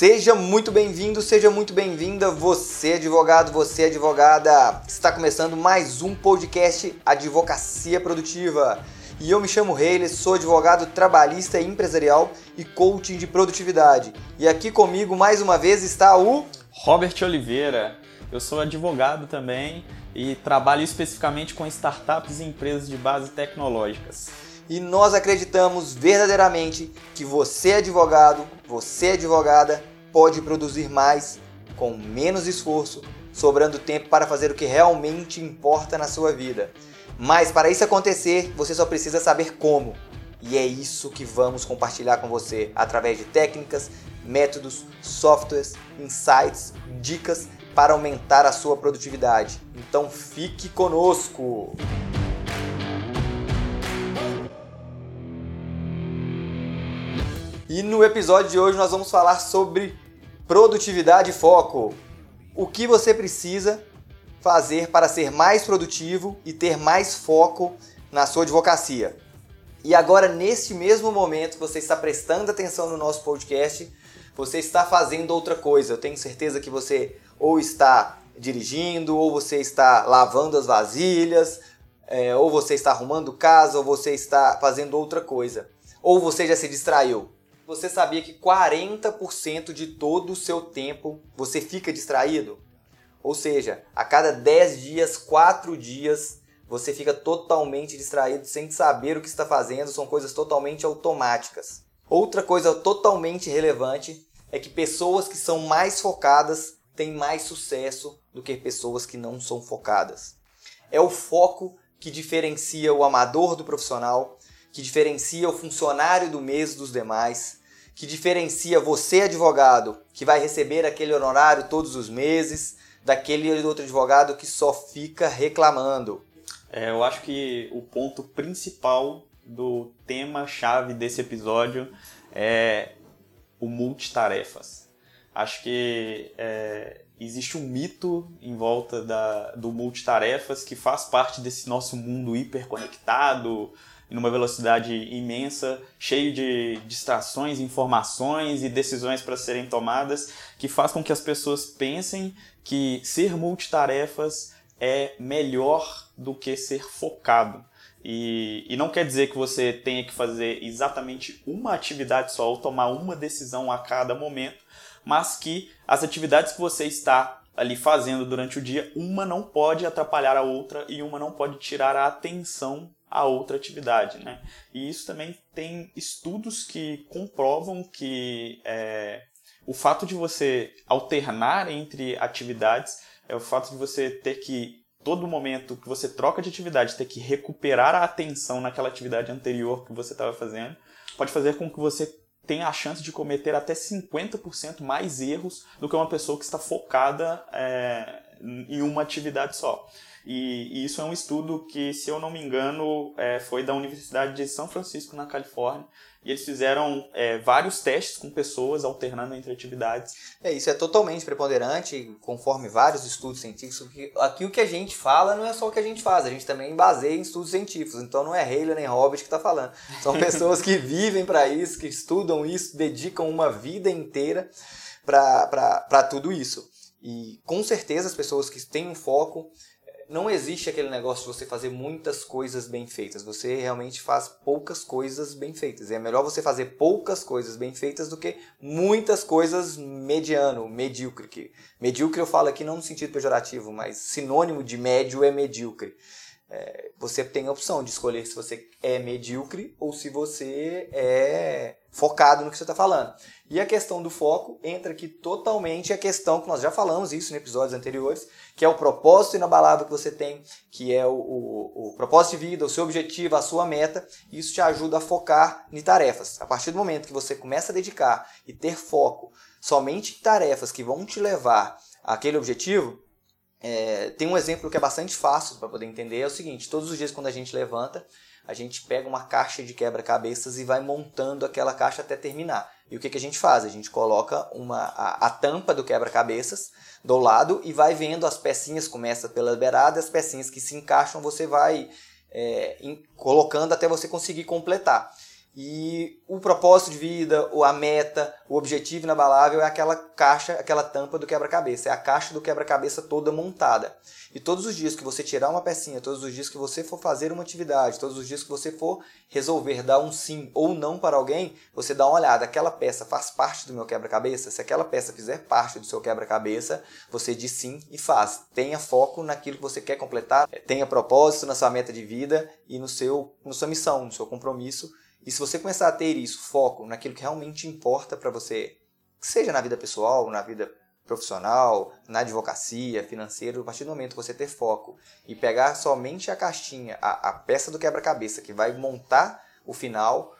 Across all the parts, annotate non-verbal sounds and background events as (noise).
Seja muito bem-vindo, seja muito bem-vinda, você advogado, você advogada. Está começando mais um podcast Advocacia Produtiva. E eu me chamo Reile, sou advogado trabalhista e empresarial e coaching de produtividade. E aqui comigo mais uma vez está o Robert Oliveira. Eu sou advogado também e trabalho especificamente com startups e empresas de base tecnológicas e nós acreditamos verdadeiramente que você, advogado, você, advogada, pode produzir mais com menos esforço, sobrando tempo para fazer o que realmente importa na sua vida. Mas para isso acontecer, você só precisa saber como. E é isso que vamos compartilhar com você através de técnicas, métodos, softwares, insights, dicas para aumentar a sua produtividade. Então fique conosco! E no episódio de hoje nós vamos falar sobre produtividade e foco. O que você precisa fazer para ser mais produtivo e ter mais foco na sua advocacia. E agora, nesse mesmo momento, você está prestando atenção no nosso podcast, você está fazendo outra coisa. Eu tenho certeza que você ou está dirigindo, ou você está lavando as vasilhas, é, ou você está arrumando casa, ou você está fazendo outra coisa. Ou você já se distraiu. Você sabia que 40% de todo o seu tempo você fica distraído? Ou seja, a cada 10 dias, 4 dias, você fica totalmente distraído sem saber o que está fazendo, são coisas totalmente automáticas. Outra coisa totalmente relevante é que pessoas que são mais focadas têm mais sucesso do que pessoas que não são focadas. É o foco que diferencia o amador do profissional, que diferencia o funcionário do mês dos demais, que diferencia você, advogado, que vai receber aquele honorário todos os meses, daquele outro advogado que só fica reclamando. É, eu acho que o ponto principal do tema-chave desse episódio é o multitarefas. Acho que é, existe um mito em volta da, do multitarefas que faz parte desse nosso mundo hiperconectado, numa velocidade imensa, cheio de distrações, informações e decisões para serem tomadas, que faz com que as pessoas pensem que ser multitarefas é melhor do que ser focado. E, e, não quer dizer que você tenha que fazer exatamente uma atividade só ou tomar uma decisão a cada momento, mas que as atividades que você está ali fazendo durante o dia, uma não pode atrapalhar a outra e uma não pode tirar a atenção a outra atividade, né? E isso também tem estudos que comprovam que é, o fato de você alternar entre atividades é o fato de você ter que todo momento que você troca de atividade ter que recuperar a atenção naquela atividade anterior que você estava fazendo pode fazer com que você tenha a chance de cometer até 50% mais erros do que uma pessoa que está focada é, em uma atividade só. E, e, isso é um estudo que, se eu não me engano, é, foi da Universidade de São Francisco, na Califórnia. E eles fizeram é, vários testes com pessoas alternando entre atividades. É, isso é totalmente preponderante, conforme vários estudos científicos. Aqui o que a gente fala não é só o que a gente faz, a gente também baseia em estudos científicos. Então não é Haley nem Robert que está falando. São (laughs) pessoas que vivem para isso, que estudam isso, dedicam uma vida inteira para tudo isso. E com certeza as pessoas que têm um foco não existe aquele negócio de você fazer muitas coisas bem feitas. Você realmente faz poucas coisas bem feitas. E é melhor você fazer poucas coisas bem feitas do que muitas coisas mediano, medíocre. Medíocre eu falo aqui não no sentido pejorativo, mas sinônimo de médio é medíocre. É, você tem a opção de escolher se você é medíocre ou se você é focado no que você está falando. E a questão do foco entra aqui totalmente a questão que nós já falamos isso em episódios anteriores, que é o propósito inabalável que você tem, que é o, o, o propósito de vida, o seu objetivo, a sua meta. Isso te ajuda a focar em tarefas. A partir do momento que você começa a dedicar e ter foco somente em tarefas que vão te levar àquele objetivo, é, tem um exemplo que é bastante fácil para poder entender, é o seguinte, todos os dias quando a gente levanta, a gente pega uma caixa de quebra-cabeças e vai montando aquela caixa até terminar. E o que, que a gente faz? A gente coloca uma, a, a tampa do quebra-cabeças do lado e vai vendo as pecinhas, começa pela beirada, as pecinhas que se encaixam você vai é, em, colocando até você conseguir completar. E o propósito de vida, a meta, o objetivo inabalável é aquela caixa, aquela tampa do quebra-cabeça. É a caixa do quebra-cabeça toda montada. E todos os dias que você tirar uma pecinha, todos os dias que você for fazer uma atividade, todos os dias que você for resolver dar um sim ou não para alguém, você dá uma olhada. Aquela peça faz parte do meu quebra-cabeça? Se aquela peça fizer parte do seu quebra-cabeça, você diz sim e faz. Tenha foco naquilo que você quer completar, tenha propósito na sua meta de vida e no seu, na sua missão, no seu compromisso e se você começar a ter isso, foco naquilo que realmente importa para você, seja na vida pessoal, na vida profissional, na advocacia, financeiro, a partir do momento que você ter foco e pegar somente a caixinha, a, a peça do quebra-cabeça que vai montar o final,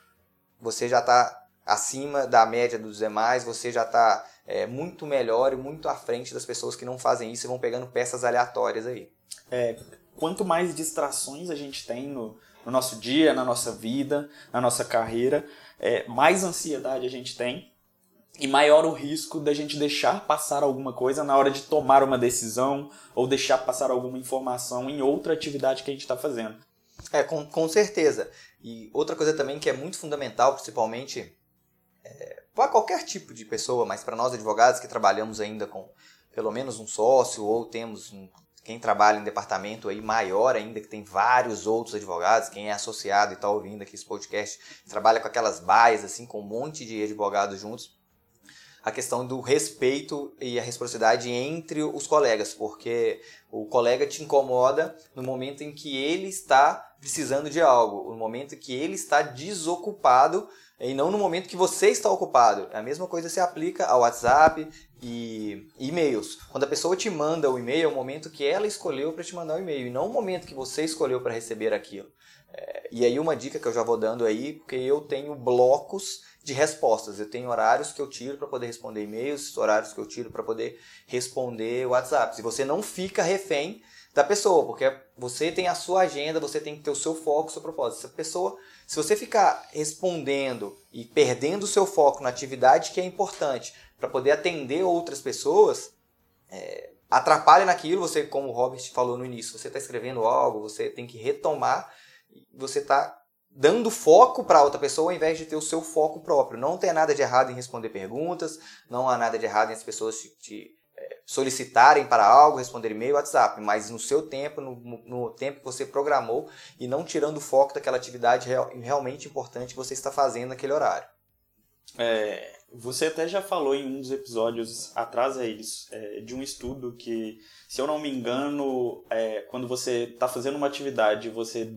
você já está acima da média dos demais, você já está é, muito melhor e muito à frente das pessoas que não fazem isso e vão pegando peças aleatórias aí. É, quanto mais distrações a gente tem no, no nosso dia, na nossa vida, na nossa carreira, é, mais ansiedade a gente tem e maior o risco da gente deixar passar alguma coisa na hora de tomar uma decisão ou deixar passar alguma informação em outra atividade que a gente está fazendo. É, com, com certeza. E outra coisa também que é muito fundamental, principalmente é, para qualquer tipo de pessoa, mas para nós advogados que trabalhamos ainda com pelo menos um sócio ou temos um quem trabalha em departamento aí maior ainda, que tem vários outros advogados, quem é associado e está ouvindo aqui esse podcast, trabalha com aquelas baias, assim, com um monte de advogados juntos, a questão do respeito e a reciprocidade entre os colegas, porque o colega te incomoda no momento em que ele está precisando de algo, no momento em que ele está desocupado e não no momento que você está ocupado. A mesma coisa se aplica ao WhatsApp e e-mails. Quando a pessoa te manda o e-mail, é o momento que ela escolheu para te mandar o e-mail e não o momento que você escolheu para receber aquilo. É, e aí uma dica que eu já vou dando aí, porque eu tenho blocos de respostas. Eu tenho horários que eu tiro para poder responder e-mails, horários que eu tiro para poder responder WhatsApp. Se você não fica refém da pessoa, porque você tem a sua agenda, você tem que ter o seu foco, o seu propósito. Se a pessoa, se você ficar respondendo e perdendo o seu foco na atividade que é importante para poder atender outras pessoas, é, atrapalha naquilo. Você, como o Robert falou no início, você está escrevendo algo, você tem que retomar, você está dando foco para outra pessoa ao invés de ter o seu foco próprio. Não tem nada de errado em responder perguntas, não há nada de errado em as pessoas te, te solicitarem para algo, responder e-mail, WhatsApp, mas no seu tempo, no, no, tempo que você programou e não tirando o foco daquela atividade real, realmente importante que você está fazendo naquele horário. É, você até já falou em um dos episódios atrás é isso, é, de um estudo que, se eu não me engano, é, quando você está fazendo uma atividade, você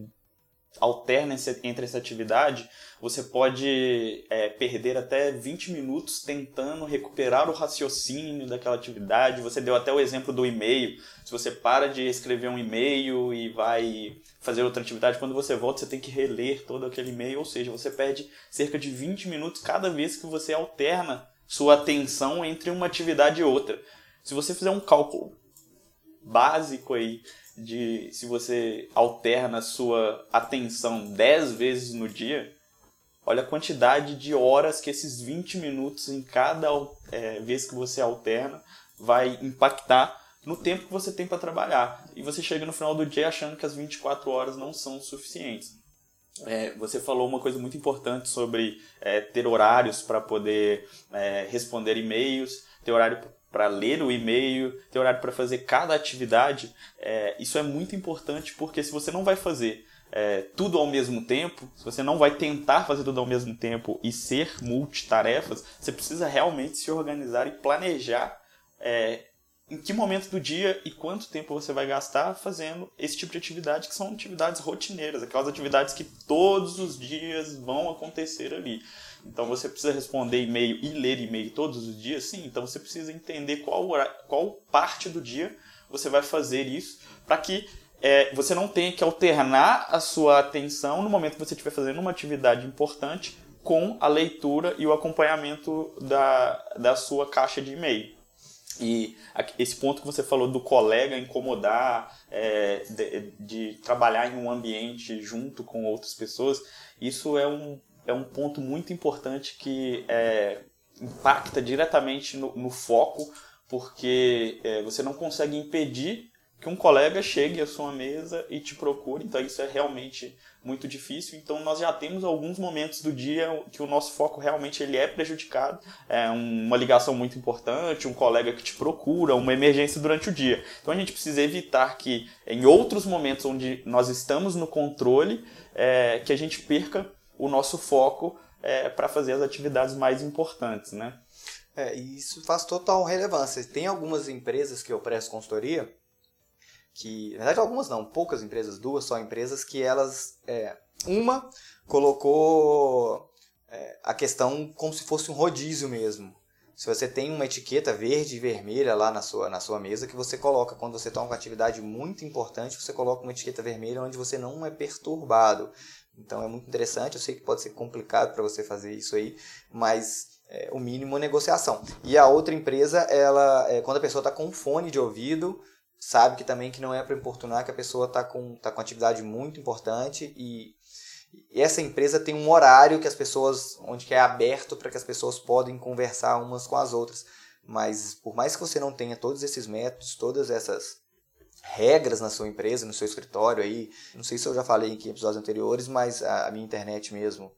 alterna entre essa atividade, você pode é, perder até 20 minutos tentando recuperar o raciocínio daquela atividade. Você deu até o exemplo do e-mail. Se você para de escrever um e-mail e vai fazer outra atividade, quando você volta você tem que reler todo aquele e-mail, ou seja, você perde cerca de 20 minutos cada vez que você alterna sua atenção entre uma atividade e outra. Se você fizer um cálculo básico aí de se você alterna sua atenção 10 vezes no dia, olha a quantidade de horas que esses 20 minutos em cada é, vez que você alterna vai impactar no tempo que você tem para trabalhar. E você chega no final do dia achando que as 24 horas não são suficientes. É, você falou uma coisa muito importante sobre é, ter horários para poder é, responder e-mails, ter horário para ler o e-mail, ter horário para fazer cada atividade, é, isso é muito importante porque se você não vai fazer é, tudo ao mesmo tempo, se você não vai tentar fazer tudo ao mesmo tempo e ser multitarefas, você precisa realmente se organizar e planejar é, em que momento do dia e quanto tempo você vai gastar fazendo esse tipo de atividade, que são atividades rotineiras, aquelas atividades que todos os dias vão acontecer ali. Então você precisa responder e-mail e ler e-mail todos os dias? Sim, então você precisa entender qual, qual parte do dia você vai fazer isso para que é, você não tenha que alternar a sua atenção no momento que você estiver fazendo uma atividade importante com a leitura e o acompanhamento da, da sua caixa de e-mail. E esse ponto que você falou do colega incomodar, é, de, de, trabalhar em um ambiente junto com outras pessoas, isso é um, é um ponto muito importante que é, impacta diretamente no, no foco, porque é, você não consegue impedir que um colega chegue à sua mesa e te procure. Então isso é realmente muito difícil. Então nós já temos alguns momentos do dia que o nosso foco realmente ele é prejudicado. É uma ligação muito importante, um colega que te procura, uma emergência durante o dia. Então a gente precisa evitar que em outros momentos onde nós estamos no controle, é, que a gente perca o nosso foco é, para fazer as atividades mais importantes, né? É, e isso faz total relevância. Tem algumas empresas que eu presto consultoria que, na verdade, algumas não, poucas empresas, duas só empresas, que elas. É, uma colocou é, a questão como se fosse um rodízio mesmo. Se você tem uma etiqueta verde e vermelha lá na sua, na sua mesa, que você coloca, quando você toma uma atividade muito importante, você coloca uma etiqueta vermelha onde você não é perturbado. Então é muito interessante, eu sei que pode ser complicado para você fazer isso aí, mas é, o mínimo é negociação. E a outra empresa, ela, é, quando a pessoa está com fone de ouvido, sabe que também que não é para importunar, que a pessoa está com, tá com atividade muito importante e, e essa empresa tem um horário que as pessoas, onde que é aberto para que as pessoas podem conversar umas com as outras. Mas por mais que você não tenha todos esses métodos, todas essas regras na sua empresa, no seu escritório aí, não sei se eu já falei em episódios anteriores, mas a minha internet mesmo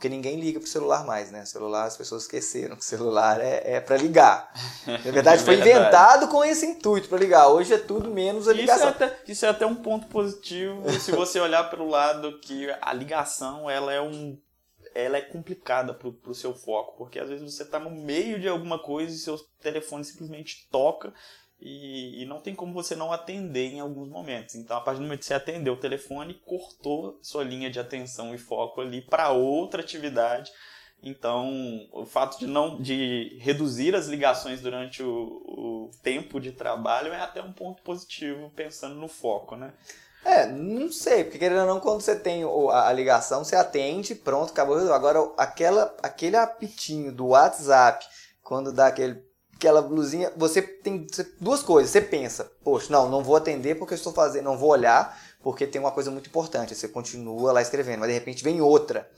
porque ninguém liga pro celular mais, né? O celular, as pessoas esqueceram que o celular é, é para ligar. Na (laughs) verdade, foi verdade. inventado com esse intuito para ligar. Hoje é tudo menos a ligação. Isso é até, isso é até um ponto positivo (laughs) se você olhar pelo lado que a ligação ela é um ela é complicada pro, pro seu foco, porque às vezes você está no meio de alguma coisa e seu telefone simplesmente toca e, e, não tem como você não atender em alguns momentos. Então, a partir do momento que você atendeu o telefone, cortou sua linha de atenção e foco ali para outra atividade. Então, o fato de não de reduzir as ligações durante o, o tempo de trabalho é até um ponto positivo, pensando no foco, né? É, não sei, porque querendo ou não, quando você tem a ligação, você atende, pronto, acabou. Agora, aquela, aquele apitinho do WhatsApp, quando dá aquele aquela blusinha, você tem duas coisas. Você pensa, poxa, não, não vou atender porque eu estou fazendo, não vou olhar porque tem uma coisa muito importante. Você continua lá escrevendo, mas de repente vem outra.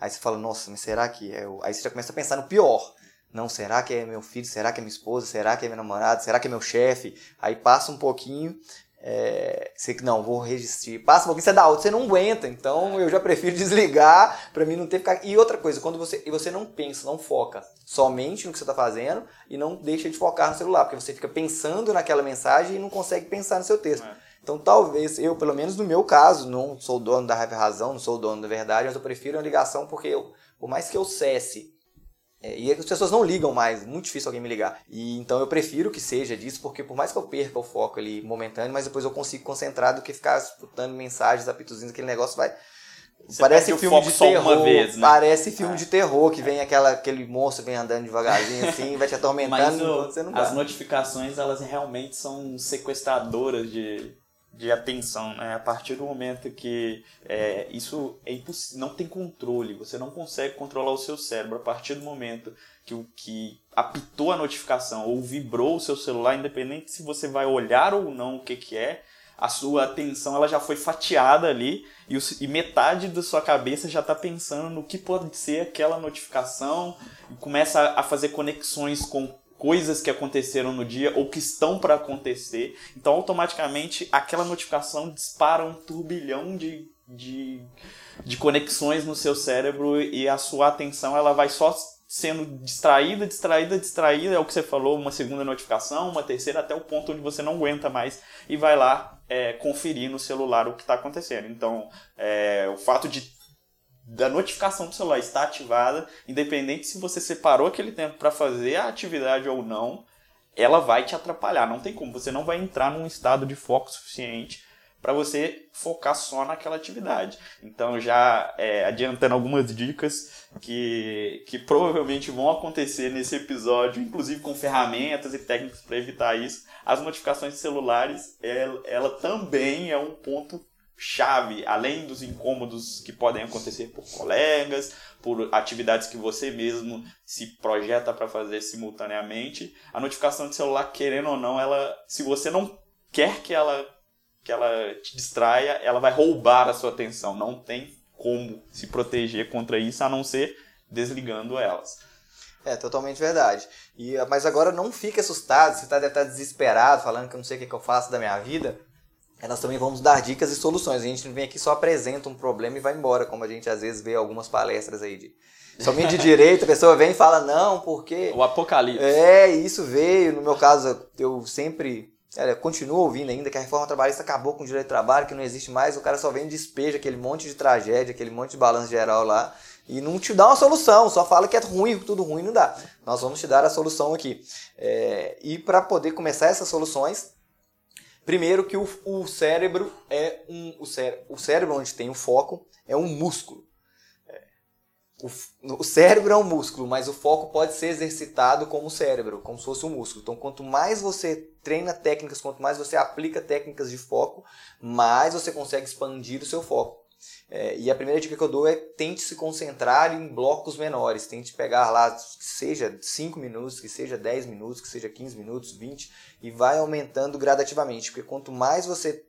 Aí você fala, nossa, mas será que é o... Aí você já começa a pensar no pior. Não, será que é meu filho? Será que é minha esposa? Será que é meu namorado? Será que é meu chefe? Aí passa um pouquinho, é, você não, vou registrar. Passa um pouquinho, você dá outra, você não aguenta. Então eu já prefiro (laughs) desligar para mim não ter ficar. E outra coisa, quando você e você não pensa, não foca somente no que você está fazendo e não deixa de focar no celular, porque você fica pensando naquela mensagem e não consegue pensar no seu texto. É. Então talvez eu, pelo menos no meu caso, não sou dono da razão, não sou dono da verdade, mas eu prefiro uma ligação porque eu, por mais que eu cesse é, e as pessoas não ligam mais, muito difícil alguém me ligar. E então eu prefiro que seja disso, porque por mais que eu perca o foco ali momentâneo, mas depois eu consigo concentrar do que ficar escutando mensagens, apitozinhos, aquele negócio vai. Você parece filme de terror. Vez, né? Parece filme é. de terror, que vem aquela, aquele monstro vem andando devagarzinho assim, vai te (laughs) atormentando. Mas o, você não as notificações, elas realmente são sequestradoras de, de atenção, né? A partir do momento que é, isso é não tem controle, você não consegue controlar o seu cérebro. A partir do momento que o que apitou a notificação ou vibrou o seu celular, independente se você vai olhar ou não o que, que é, a sua atenção ela já foi fatiada ali e, o, e metade da sua cabeça já está pensando no que pode ser aquela notificação e começa a fazer conexões com coisas que aconteceram no dia ou que estão para acontecer. Então, automaticamente, aquela notificação dispara um turbilhão de, de, de conexões no seu cérebro e a sua atenção ela vai só sendo distraída, distraída, distraída, é o que você falou, uma segunda notificação, uma terceira, até o ponto onde você não aguenta mais e vai lá é, conferir no celular o que está acontecendo. Então, é, o fato de da notificação do celular está ativada, independente se você separou aquele tempo para fazer a atividade ou não, ela vai te atrapalhar. Não tem como, você não vai entrar num estado de foco suficiente para você focar só naquela atividade. Então, já é, adiantando algumas dicas que, que provavelmente vão acontecer nesse episódio, inclusive com ferramentas e técnicas para evitar isso, as notificações celulares, ela, ela também é um ponto chave, além dos incômodos que podem acontecer por colegas, por atividades que você mesmo se projeta para fazer simultaneamente, a notificação de celular, querendo ou não, ela, se você não quer que ela que ela te distraia, ela vai roubar a sua atenção. Não tem como se proteger contra isso a não ser desligando elas. É, totalmente verdade. E, mas agora não fique assustado, você tá, deve estar desesperado, falando que eu não sei o que, que eu faço da minha vida. Nós também vamos dar dicas e soluções. A gente não vem aqui só apresenta um problema e vai embora, como a gente às vezes vê algumas palestras aí de. Somente de direito, a pessoa vem e fala, não, porque. O apocalipse. É, isso veio. No meu caso, eu sempre. É, continuo ouvindo ainda que a reforma trabalhista acabou com o direito de trabalho, que não existe mais, o cara só vem e despeja aquele monte de tragédia, aquele monte de balanço geral lá e não te dá uma solução, só fala que é ruim, tudo ruim não dá. Nós vamos te dar a solução aqui. É, e para poder começar essas soluções, primeiro que o, o cérebro é um. O, cé, o cérebro onde tem o foco é um músculo. É, o, o cérebro é um músculo, mas o foco pode ser exercitado como o cérebro, como se fosse um músculo. Então, quanto mais você treina técnicas, quanto mais você aplica técnicas de foco, mais você consegue expandir o seu foco. É, e a primeira dica que eu dou é tente se concentrar em blocos menores. Tente pegar lá, que seja 5 minutos, que seja 10 minutos, que seja 15 minutos, 20, e vai aumentando gradativamente. Porque quanto mais você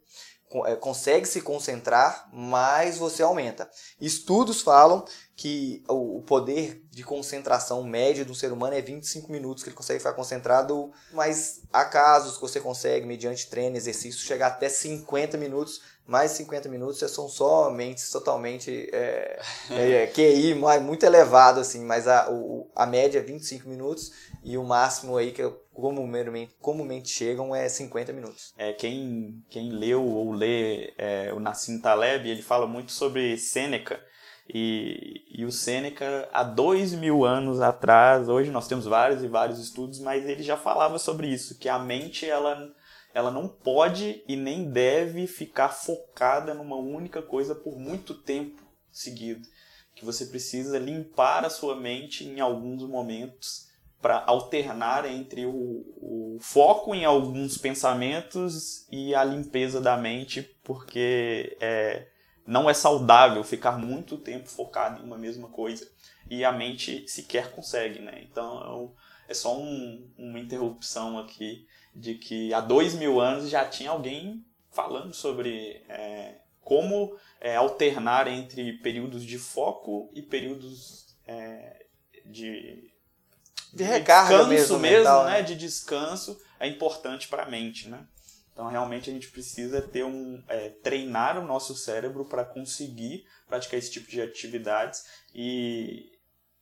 é, consegue se concentrar, mais você aumenta. Estudos falam que o poder de concentração médio do ser humano é 25 minutos que ele consegue ficar concentrado, mas há casos que você consegue, mediante treino, exercício, chegar até 50 minutos. Mais 50 minutos são só mentes totalmente é, é, é QI muito elevado, assim, mas a, o, a média é 25 minutos e o máximo aí que comumente, comumente chegam é 50 minutos. É, quem, quem leu ou lê é, o Nassim Taleb, ele fala muito sobre Sêneca, e, e o Sêneca, há dois mil anos atrás, hoje nós temos vários e vários estudos, mas ele já falava sobre isso, que a mente ela, ela não pode e nem deve ficar focada numa única coisa por muito tempo seguido. Que você precisa limpar a sua mente em alguns momentos para alternar entre o, o, foco em alguns pensamentos e a limpeza da mente, porque é, não é saudável ficar muito tempo focado em uma mesma coisa e a mente sequer consegue, né? Então é só um, uma interrupção aqui de que há dois mil anos já tinha alguém falando sobre é, como é, alternar entre períodos de foco e períodos é, de, de recarga de mesmo, mesmo mental, né? né? De descanso é importante para a mente, né? Então, realmente, a gente precisa ter um, é, treinar o nosso cérebro para conseguir praticar esse tipo de atividades. E,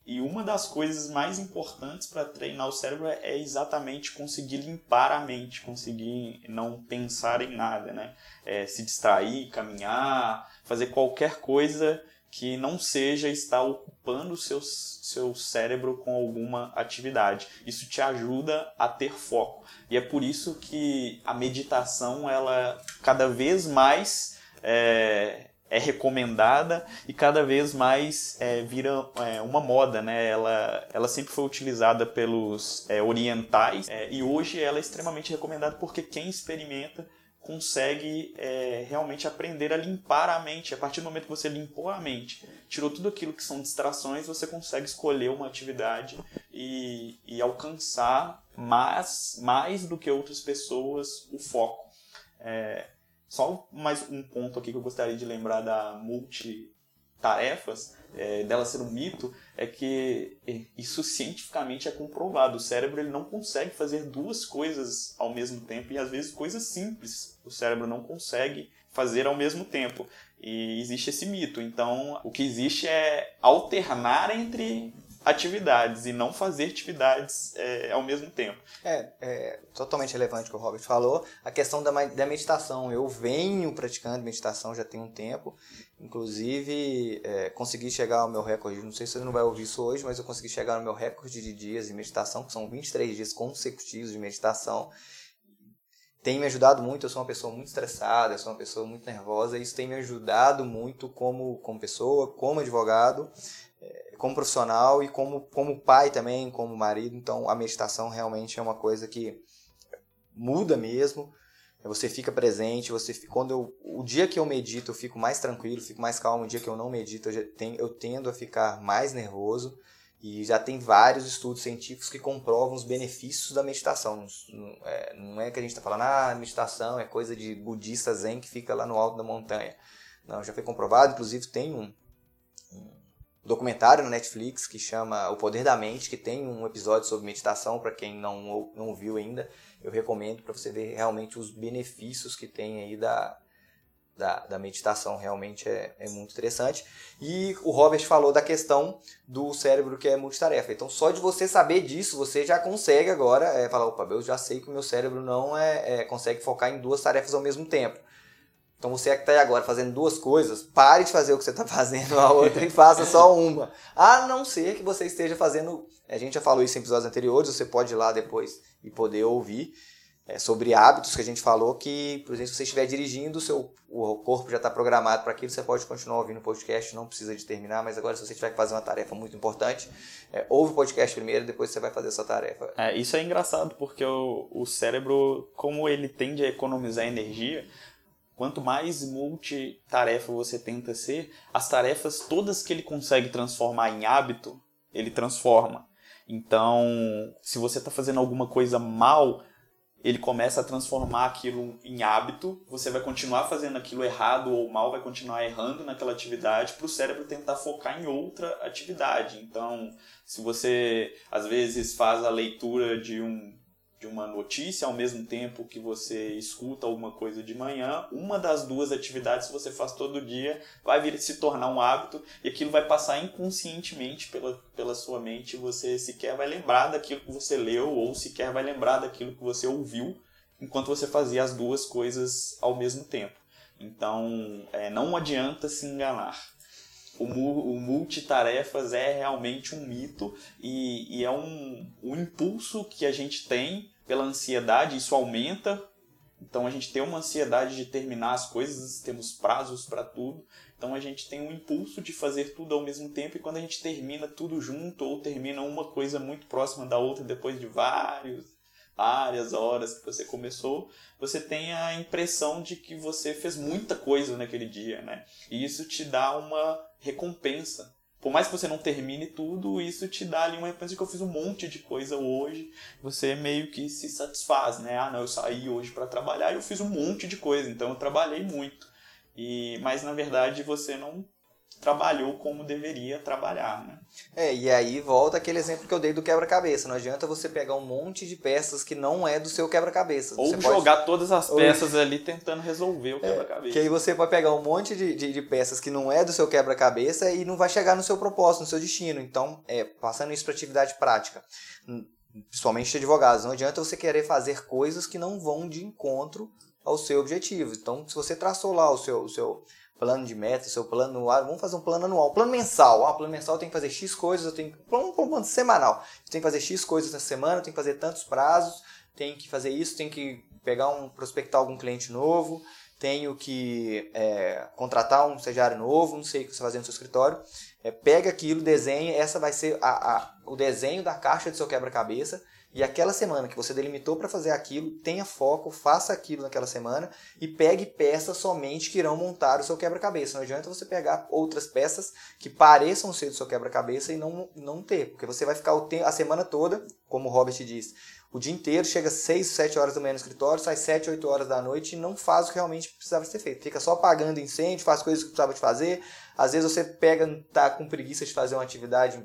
e uma das coisas mais importantes para treinar o cérebro é, é, exatamente conseguir limpar a mente, conseguir não pensar em nada, né? É, se distrair, caminhar, fazer qualquer coisa que não seja estar ocupando o seu, seu cérebro com alguma atividade. Isso te ajuda a ter foco. E é por isso que a meditação, ela cada vez mais é, é recomendada e cada vez mais é, vira é, uma moda, né? Ela, ela sempre foi utilizada pelos é, orientais é, e hoje ela é extremamente recomendada porque quem experimenta consegue é, realmente aprender a limpar a mente. A partir do momento que você limpou a mente, tirou tudo aquilo que são distrações, você consegue escolher uma atividade e, e alcançar mais, mais do que outras pessoas o foco. Só mais um ponto aqui que eu gostaria de lembrar da multitarefas, é, dela ser um mito, é que isso cientificamente é comprovado. O cérebro ele não consegue fazer duas coisas ao mesmo tempo e às vezes coisas simples o cérebro não consegue fazer ao mesmo tempo. E existe esse mito. Então, o que existe é alternar entre atividades e não fazer atividades é, ao mesmo tempo. É, é totalmente relevante o que o Robert falou. A questão da, da meditação. Eu venho praticando meditação já tem um tempo. Inclusive, é, consegui chegar ao meu recorde. Não sei se você não vai ouvir isso hoje, mas eu consegui chegar no meu recorde de dias de meditação, que são 23 dias consecutivos de meditação tem me ajudado muito. Eu sou uma pessoa muito estressada, eu sou uma pessoa muito nervosa, isso tem me ajudado muito como, como pessoa, como advogado, como profissional e como, como pai também, como marido. Então, a meditação realmente é uma coisa que muda mesmo. Você fica presente, você quando eu, o dia que eu medito eu fico mais tranquilo, fico mais calmo. O dia que eu não medito eu, tenho, eu tendo a ficar mais nervoso. E já tem vários estudos científicos que comprovam os benefícios da meditação. Não é, é que a gente está falando, ah, meditação é coisa de budista zen que fica lá no alto da montanha. Não, já foi comprovado, inclusive tem um documentário na Netflix que chama O Poder da Mente, que tem um episódio sobre meditação para quem não não viu ainda. Eu recomendo para você ver realmente os benefícios que tem aí da, da, da meditação realmente é, é muito interessante. E o Robert falou da questão do cérebro que é multitarefa. Então, só de você saber disso, você já consegue agora é, falar: opa, eu já sei que o meu cérebro não é, é consegue focar em duas tarefas ao mesmo tempo. Então você que está agora fazendo duas coisas, pare de fazer o que você está (laughs) fazendo a outra e faça só uma. A não ser que você esteja fazendo. A gente já falou isso em episódios anteriores, você pode ir lá depois e poder ouvir é, sobre hábitos que a gente falou que, por exemplo, se você estiver dirigindo, o seu o corpo já está programado para aquilo, você pode continuar ouvindo o podcast, não precisa de terminar, mas agora se você tiver que fazer uma tarefa muito importante, é, ouve o podcast primeiro, depois você vai fazer essa tarefa. É, isso é engraçado, porque o, o cérebro, como ele tende a economizar energia, quanto mais multitarefa você tenta ser, as tarefas todas que ele consegue transformar em hábito, ele transforma. Então, se você está fazendo alguma coisa mal, ele começa a transformar aquilo em hábito, você vai continuar fazendo aquilo errado ou mal, vai continuar errando naquela atividade para o cérebro tentar focar em outra atividade. Então, se você às vezes faz a leitura de um de uma notícia ao mesmo tempo que você escuta alguma coisa de manhã, uma das duas atividades que você faz todo dia vai vir se tornar um hábito e aquilo vai passar inconscientemente pela, pela sua mente, você sequer vai lembrar daquilo que você leu ou sequer vai lembrar daquilo que você ouviu enquanto você fazia as duas coisas ao mesmo tempo. Então, é, não adianta se enganar o, o multitarefas é realmente um mito e, e é um, um impulso que a gente tem pela ansiedade, isso aumenta. Então a gente tem uma ansiedade de terminar as coisas, temos prazos para tudo. Então a gente tem um impulso de fazer tudo ao mesmo tempo e quando a gente termina tudo junto ou termina uma coisa muito próxima da outra depois de vários várias horas que você começou, você tem a impressão de que você fez muita coisa naquele dia, né? E isso te dá uma recompensa. Por mais que você não termine tudo, isso te dá ali uma recompensa de que eu fiz um monte de coisa hoje. Você meio que se satisfaz, né? Ah, não, eu saí hoje para trabalhar e eu fiz um monte de coisa, então eu trabalhei muito. E mas na verdade você não trabalhou como deveria trabalhar, né? É, e aí volta aquele exemplo que eu dei do quebra-cabeça. Não adianta você pegar um monte de peças que não é do seu quebra-cabeça. Ou você jogar pode... todas as peças Ou... ali tentando resolver o é, quebra-cabeça. É, que aí você vai pegar um monte de, de, de, peças que não é do seu quebra-cabeça e não vai chegar no seu propósito, no seu destino. Então, é, passando isso para atividade prática, principalmente de advogados, não adianta você querer fazer coisas que não vão de encontro ao seu objetivo. Então, se você traçou lá o seu, o seu plano de meta, seu plano anual, vamos fazer um plano anual, plano mensal. Ah, plano mensal eu tenho que fazer X coisas, eu tenho plano, plano semanal. Tenho que fazer X coisas na semana, eu tenho que fazer tantos prazos, tenho que fazer isso, tenho que pegar um prospectar algum cliente novo, tenho que é, contratar um estagiário novo, não sei o que você vai fazer no seu escritório. É, pega aquilo, desenha, essa vai ser a, a, o desenho da caixa do seu quebra-cabeça e aquela semana que você delimitou para fazer aquilo, tenha foco, faça aquilo naquela semana e pegue peças somente que irão montar o seu quebra-cabeça. Não adianta você pegar outras peças que pareçam ser do seu quebra-cabeça e não, não ter, porque você vai ficar o tempo, a semana toda, como o Robert disse, o dia inteiro, chega 6, 7 horas da manhã no escritório, sai 7, 8 horas da noite e não faz o que realmente precisava ser feito. Fica só apagando incêndio, faz coisas que precisava de fazer. Às vezes você pega, tá com preguiça de fazer uma atividade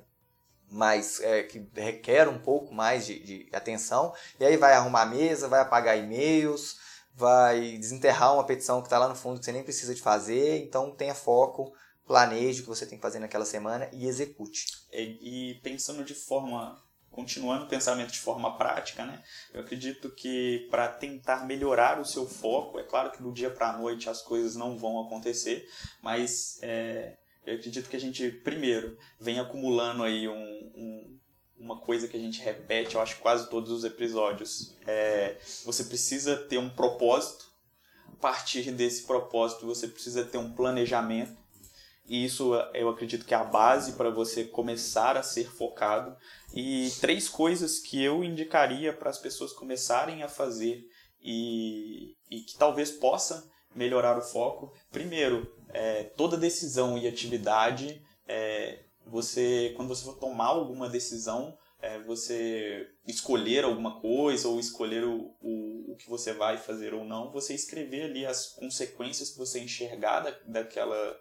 mais é, que requer um pouco mais de, de, atenção e aí vai arrumar a mesa, vai apagar e-mails, vai desenterrar uma petição que está lá no fundo que você nem precisa de fazer, então tenha foco, planeje o que você tem que fazer naquela semana e execute. E, e pensando de forma continuando o pensamento de forma prática, né? Eu acredito que para tentar melhorar o seu foco, é claro que do dia para a noite as coisas não vão acontecer, mas é, eu acredito que a gente, primeiro, vem acumulando aí um, um, uma coisa que a gente repete, eu acho, quase todos os episódios. É, você precisa ter um propósito. A partir desse propósito, você precisa ter um planejamento. E isso eu acredito que é a base para você começar a ser focado. E três coisas que eu indicaria para as pessoas começarem a fazer e, e que talvez possa melhorar o foco. Primeiro, é, toda decisão e atividade, é, você quando você for tomar alguma decisão, é, você escolher alguma coisa ou escolher o, o, o, que você vai fazer ou não, você escrever ali as consequências que você enxergar da, daquela,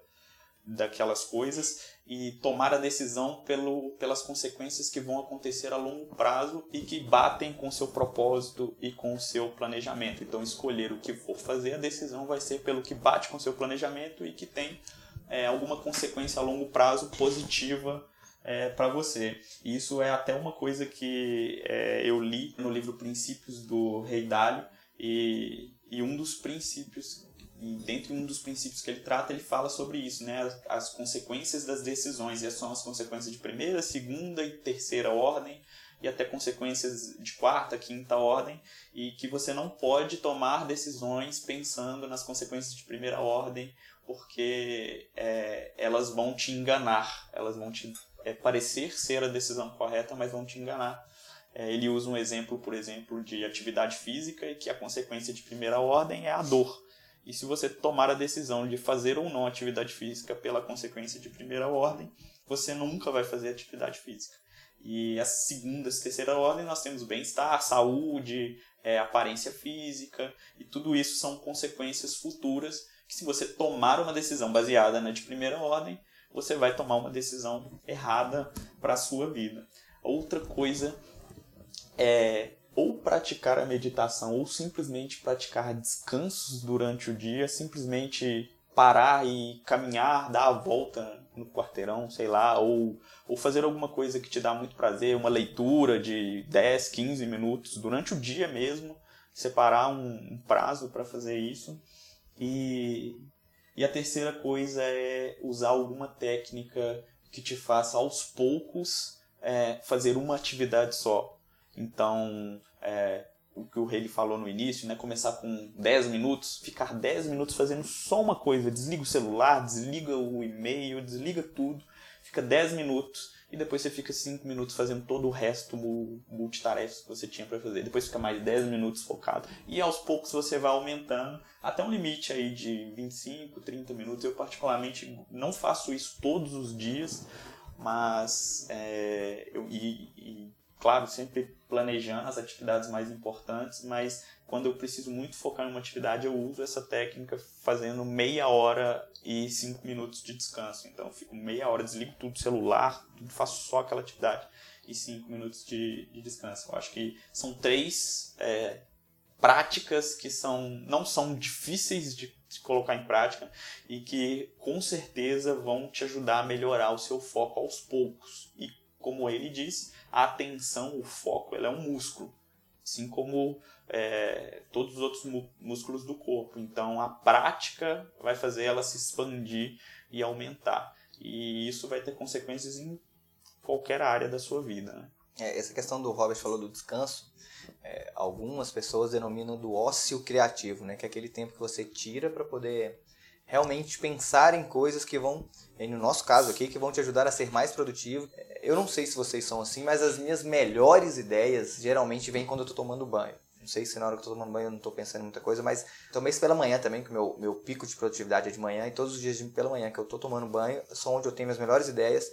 daquelas coisas e tomar a decisão pelo, pelas consequências que vão acontecer a longo prazo e que batem com seu propósito e com o seu planejamento. Então, escolher o que for fazer, a decisão vai ser pelo que bate com seu planejamento e que tem é, alguma consequência a longo prazo positiva é, para você. Isso é até uma coisa que é, eu li no livro Princípios do Rei Dalio e, e um dos princípios dentro de um dos princípios que ele trata, ele fala sobre isso, né? As, as, consequências das decisões. E são as consequências de primeira, segunda e terceira ordem, e até consequências de quarta, quinta ordem, e que você não pode tomar decisões pensando nas consequências de primeira ordem, porque é, elas vão te enganar, elas vão te é, parecer ser a decisão correta, mas vão te enganar. É, ele usa um exemplo, por exemplo, de atividade física e que a consequência de primeira ordem é a dor. E se você tomar a decisão de fazer ou não atividade física pela consequência de primeira ordem, você nunca vai fazer atividade física. E a segunda, a terceira ordem, nós temos bem-estar, saúde, é, aparência física, e tudo isso são consequências futuras que, se você tomar uma decisão baseada na de primeira ordem, você vai tomar uma decisão errada para a sua vida. Outra coisa é ou praticar a meditação ou simplesmente praticar descansos durante o dia, simplesmente parar e caminhar, dar a volta no quarteirão, sei lá, ou, ou fazer alguma coisa que te dá muito prazer, uma leitura de 10, 15 minutos durante o dia mesmo, separar um, prazo para fazer isso. E, e a terceira coisa é usar alguma técnica que te faça aos poucos é, fazer uma atividade só. Então, é, o que o Rei falou no início, né? Começar com 10 minutos, ficar 10 minutos fazendo só uma coisa. Desliga o celular, desliga o e-mail, desliga tudo. Fica 10 minutos e depois você fica 5 minutos fazendo todo o resto multitarefas que você tinha para fazer. Depois fica mais 10 minutos focado. E aos poucos você vai aumentando até um limite aí de 25, 30 minutos. Eu particularmente não faço isso todos os dias, mas é, eu, e, e claro, sempre planejando as atividades mais importantes, mas quando eu preciso muito focar em uma atividade, eu uso essa técnica fazendo meia hora e cinco minutos de descanso. Então, eu fico meia hora, desligo tudo, celular, tudo, faço só aquela atividade e cinco minutos de, de descanso. Eu acho que são três é, práticas que são não são difíceis de, colocar em prática e que com certeza vão te ajudar a melhorar o seu foco aos poucos. E como ele disse, a atenção, o foco, ela é um músculo, assim como é, todos os outros músculos do corpo. Então a prática vai fazer ela se expandir e aumentar. E isso vai ter consequências em qualquer área da sua vida. Né? É, essa questão do Robert falou do descanso, é, algumas pessoas denominam do ócio criativo, né? que é aquele tempo que você tira para poder realmente pensar em coisas que vão, no nosso caso aqui, que vão te ajudar a ser mais produtivo. Eu não sei se vocês são assim, mas as minhas melhores ideias geralmente vêm quando eu estou tomando banho. Não sei se na hora que eu estou tomando banho eu não estou pensando em muita coisa, mas tomei isso pela manhã também, que o meu, meu pico de produtividade é de manhã, e todos os dias pela manhã que eu estou tomando banho são onde eu tenho minhas melhores ideias,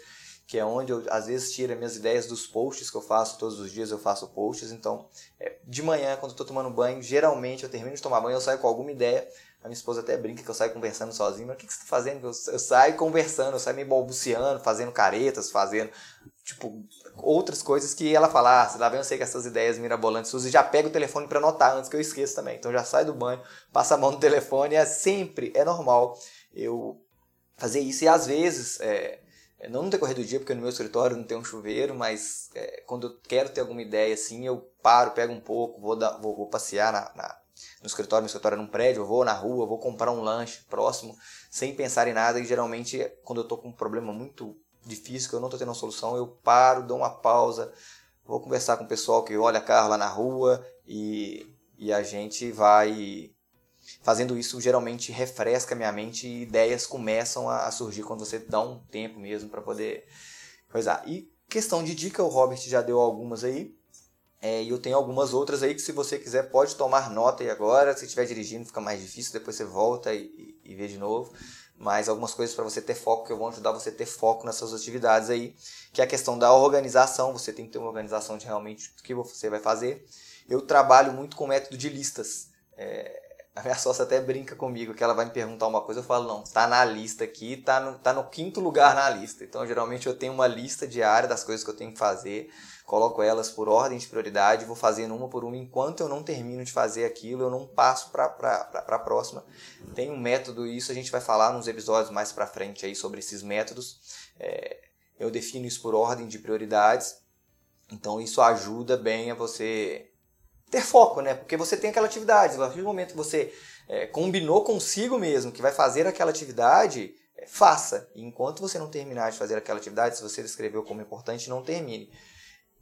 que é onde eu às vezes tiro minhas ideias dos posts que eu faço, todos os dias eu faço posts, então é, de manhã, quando eu estou tomando banho, geralmente eu termino de tomar banho, eu saio com alguma ideia, a minha esposa até brinca que eu saio conversando sozinho, mas o que, que você está fazendo? Eu, eu, saio conversando, eu saio me balbuciando, fazendo caretas, fazendo, tipo, outras coisas que ela fala, ah, lá vem eu sei que essas ideias mirabolantes suas, e já pega o telefone para anotar antes que eu esqueça também. Então já sai do banho, passa a mão no telefone, é sempre, é normal eu fazer isso. E às vezes, é, não no decorrer do dia, porque no meu escritório não tem um chuveiro, mas é, quando eu quero ter alguma ideia assim, eu paro, pego um pouco, vou, dar, vou, vou passear na, na no escritório, meu escritório num prédio, eu vou na rua, vou comprar um lanche próximo, sem pensar em nada, e geralmente quando eu tô com um problema muito difícil, que eu não tô tendo uma solução, eu paro, dou uma pausa, vou conversar com o pessoal que olha carro lá na rua e, e a gente vai fazendo isso geralmente refresca minha mente e ideias começam a surgir quando você dá um tempo mesmo para poder coisar. E questão de dica, o Robert já deu algumas aí. É, e eu tenho algumas outras aí que se você quiser pode tomar nota aí agora. Se estiver dirigindo fica mais difícil, depois você volta e, e, e vê de novo. Mas algumas coisas para você ter foco que eu vou ajudar você a ter foco nessas atividades aí. Que é a questão da organização. Você tem que ter uma organização de realmente o que você vai fazer. Eu trabalho muito com método de listas. É, a minha sócia até brinca comigo que ela vai me perguntar uma coisa, eu falo, não, tá na lista aqui, tá no, tá no quinto lugar na lista. Então, geralmente eu tenho uma lista diária das coisas que eu tenho que fazer, coloco elas por ordem de prioridade, vou fazendo uma por uma. Enquanto eu não termino de fazer aquilo, eu não passo para a próxima. Tem um método, isso a gente vai falar nos episódios mais para frente aí sobre esses métodos. É, eu defino isso por ordem de prioridades. Então isso ajuda bem a você ter foco, né? Porque você tem aquela atividade. A partir do momento que você é, combinou consigo mesmo que vai fazer aquela atividade, é, faça. E enquanto você não terminar de fazer aquela atividade, se você descreveu como importante, não termine.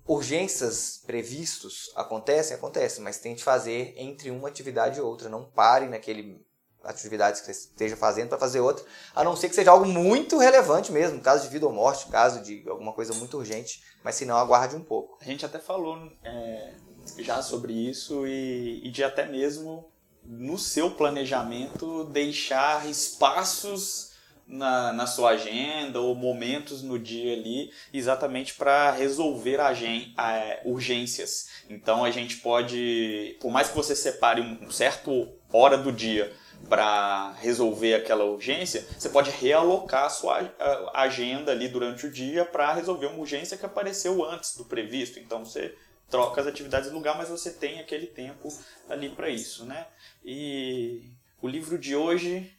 Urgências previstos acontecem, acontecem, mas tente fazer entre uma atividade e outra. Não pare naquele atividade que você esteja fazendo para fazer outra, a não ser que seja algo muito relevante mesmo, caso de vida ou morte, caso de alguma coisa muito urgente, mas se não, aguarde um pouco. A gente até falou é, já sobre isso e, e de até mesmo no seu planejamento deixar espaços na, na sua agenda ou momentos no dia ali exatamente para resolver a, a, urgências. Então a gente pode, por mais que você separe um certo hora do dia para resolver aquela urgência, você pode realocar a sua agenda ali durante o dia para resolver uma urgência que apareceu antes do previsto. Então você troca as atividades de lugar, mas você tem aquele tempo ali para isso, né? E o livro de hoje,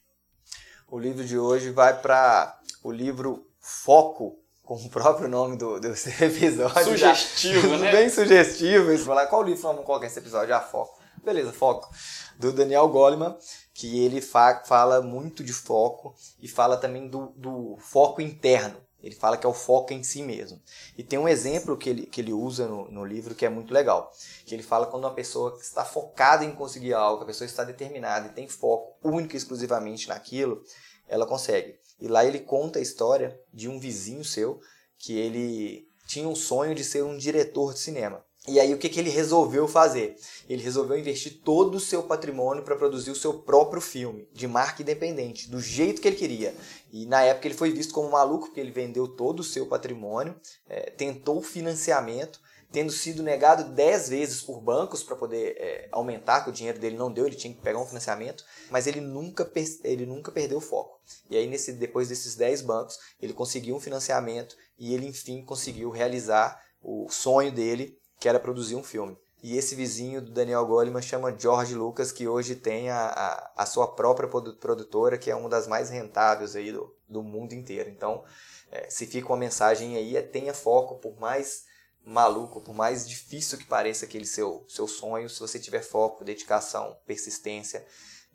o livro de hoje vai para o livro Foco, com o próprio nome do, do (laughs) episódio. Sugestivo, já, né? Bem sugestivo. Isso. Falar qual livro vamos colocar nesse episódio? Ah, Foco. Beleza, Foco. Do Daniel Goleman, que ele fa fala muito de foco e fala também do, do foco interno. Ele fala que é o foco em si mesmo. E tem um exemplo que ele, que ele usa no, no livro que é muito legal. Que ele fala quando uma pessoa está focada em conseguir algo, a pessoa está determinada e tem foco único e exclusivamente naquilo, ela consegue. E lá ele conta a história de um vizinho seu que ele tinha um sonho de ser um diretor de cinema. E aí o que, que ele resolveu fazer? Ele resolveu investir todo o seu patrimônio para produzir o seu próprio filme, de marca independente, do jeito que ele queria. E na época ele foi visto como maluco, porque ele vendeu todo o seu patrimônio, é, tentou financiamento, tendo sido negado 10 vezes por bancos para poder é, aumentar, que o dinheiro dele não deu, ele tinha que pegar um financiamento, mas ele nunca, ele nunca perdeu o foco. E aí, nesse, depois desses 10 bancos, ele conseguiu um financiamento e ele, enfim, conseguiu realizar o sonho dele que era produzir um filme. E esse vizinho do Daniel Goleman chama George Lucas, que hoje tem a, a, a, sua própria produtora, que é uma das mais rentáveis aí do, do mundo inteiro. Então, é, se fica uma mensagem aí, é tenha foco, por mais maluco, por mais difícil que pareça aquele seu, seu sonho, se você tiver foco, dedicação, persistência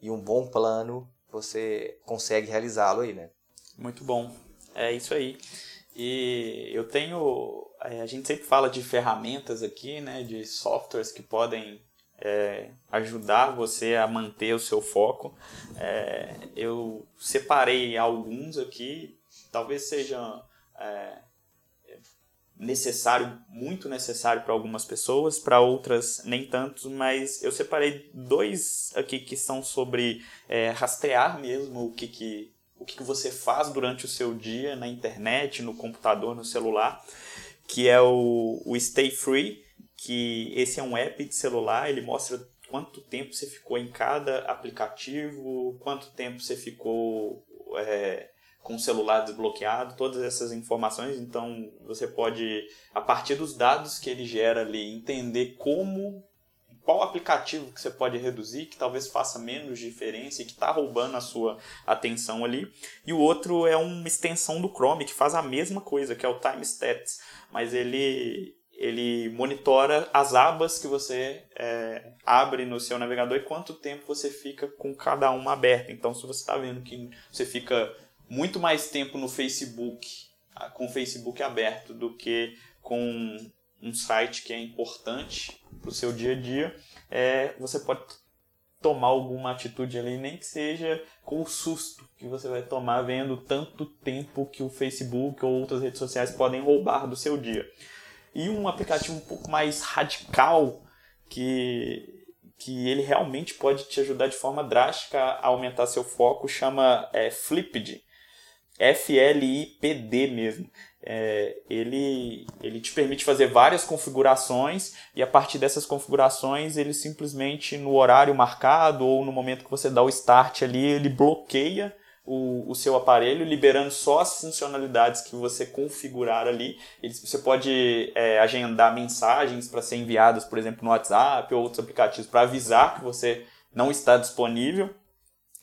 e um bom plano, você consegue realizá-lo aí, né? Muito bom. É isso aí. E eu tenho é, a gente sempre fala de ferramentas aqui, né, de softwares que podem é, ajudar você a manter o seu foco. É, eu separei alguns aqui, talvez sejam é, necessário, muito necessário para algumas pessoas, para outras nem tanto, mas eu separei dois aqui que são sobre é, rastrear mesmo o que, que o que, você faz durante o seu dia na internet, no computador, no celular que é o, o Stay Free, que esse é um app de celular, ele mostra quanto tempo você ficou em cada aplicativo, quanto tempo você ficou é, com o celular desbloqueado, todas essas informações. Então você pode, a partir dos dados que ele gera ali, entender como qual aplicativo que você pode reduzir, que talvez faça menos diferença e que está roubando a sua atenção ali. E o outro é uma extensão do Chrome que faz a mesma coisa, que é o Time Stats, mas ele ele monitora as abas que você é, abre no seu navegador e quanto tempo você fica com cada uma aberta. Então, se você está vendo que você fica muito mais tempo no Facebook, com o Facebook aberto, do que com um site que é importante para o seu dia a dia, é, você pode tomar alguma atitude ali, nem que seja com o susto que você vai tomar vendo tanto tempo que o Facebook ou outras redes sociais podem roubar do seu dia. E um aplicativo um pouco mais radical que que ele realmente pode te ajudar de forma drástica a aumentar seu foco chama é, FLIPD mesmo. É, ele, ele te permite fazer várias configurações e a partir dessas configurações ele simplesmente no horário marcado ou no momento que você dá o start ali ele bloqueia o, o seu aparelho, liberando só as funcionalidades que você configurar ali. Ele, você pode é, agendar mensagens para ser enviadas, por exemplo, no WhatsApp ou outros aplicativos para avisar que você não está disponível.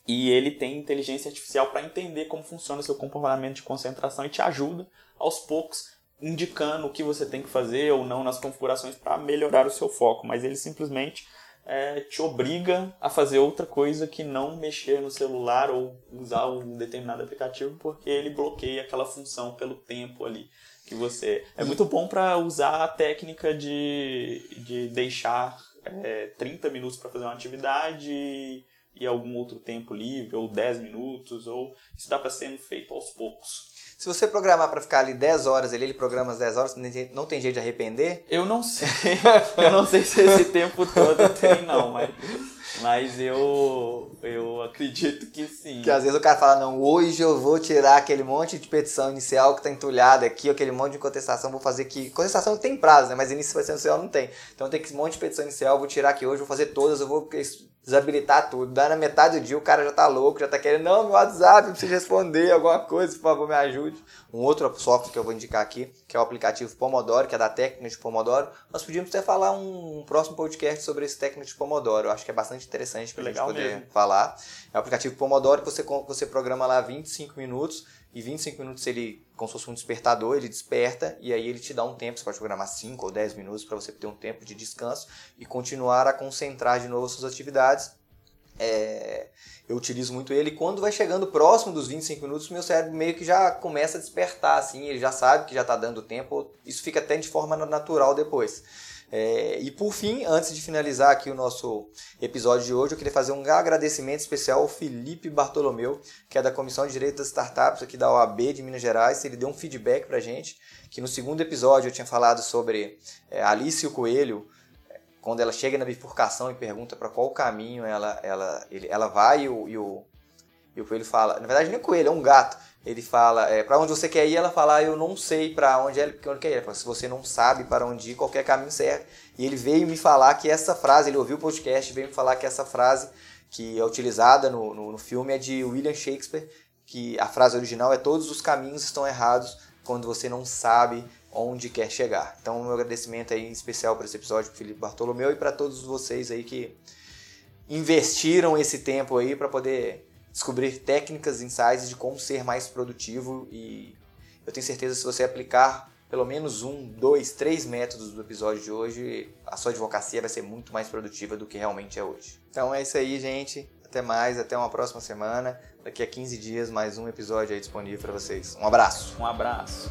E ele tem inteligência artificial para entender como funciona o seu comportamento de concentração e te ajuda aos poucos indicando o que você tem que fazer ou não nas configurações para melhorar o seu foco. Mas ele simplesmente é, te obriga a fazer outra coisa que não mexer no celular ou usar um determinado aplicativo porque ele bloqueia aquela função pelo tempo ali que você. É muito bom para usar a técnica de, de deixar é, 30 minutos para fazer uma atividade e algum outro tempo livre, ou 10 minutos, ou isso dá para ser feito aos poucos. Se você programar para ficar ali 10 horas, ele, ele programa as 10 horas, não tem jeito de arrepender? Eu não sei. (laughs) eu não sei se esse tempo todo tem, não, mas, mas eu, eu acredito que sim. Que às vezes o cara fala, não, hoje eu vou tirar aquele monte de petição inicial que está entulhado aqui, aquele monte de contestação, vou fazer aqui. Contestação tem prazo, né? Mas início inicial não tem. Então tem que um monte de petição inicial, vou tirar aqui hoje, vou fazer todas, eu vou desabilitar tudo. Dá na metade do dia, o cara já tá louco, já tá querendo, não, meu WhatsApp, preciso responder alguma coisa, por favor, me ajude. Um outro software que eu vou indicar aqui, que é o aplicativo Pomodoro, que é da técnica de Pomodoro. Nós podíamos até falar um, próximo podcast sobre esse técnico de Pomodoro. Eu acho que é bastante interessante a gente poder mesmo. falar. É o aplicativo Pomodoro que você, você programa lá 25 minutos e 25 minutos ele, como se fosse um despertador, ele desperta e aí ele te dá um tempo, você pode programar 5 ou 10 minutos para você ter um tempo de descanso e continuar a concentrar de novo as suas atividades. É, eu utilizo muito ele quando vai chegando próximo dos 25 minutos, meu cérebro meio que já começa a despertar, assim, ele já sabe que já está dando tempo, isso fica até de forma natural depois. É, e por fim, antes de finalizar aqui o nosso episódio de hoje, eu queria fazer um agradecimento especial ao Felipe Bartolomeu, que é da Comissão de Direito das Startups aqui da OAB de Minas Gerais. Ele deu um feedback para gente, que no segundo episódio eu tinha falado sobre é, Alice e o Coelho, quando ela chega na bifurcação e pergunta para qual caminho ela, ela, ele, ela vai e o, e o, e o coelho fala, na verdade nem é coelho, é um gato. Ele fala, é, para onde você quer ir? Ela fala, ah, eu não sei para onde ele onde quer ir. Fala, se você não sabe para onde ir, qualquer caminho serve. E ele veio me falar que essa frase, ele ouviu o podcast, veio me falar que essa frase que é utilizada no, no, no filme é de William Shakespeare, que a frase original é todos os caminhos estão errados quando você não sabe onde quer chegar. Então, meu agradecimento aí especial para esse episódio para Felipe Bartolomeu e para todos vocês aí que investiram esse tempo aí para poder descobrir técnicas, insights de como ser mais produtivo e eu tenho certeza que se você aplicar pelo menos um, dois, três métodos do episódio de hoje, a sua advocacia vai ser muito mais produtiva do que realmente é hoje. Então é isso aí, gente. Até mais, até uma próxima semana. Daqui a 15 dias, mais um episódio aí disponível para vocês. Um abraço. Um abraço.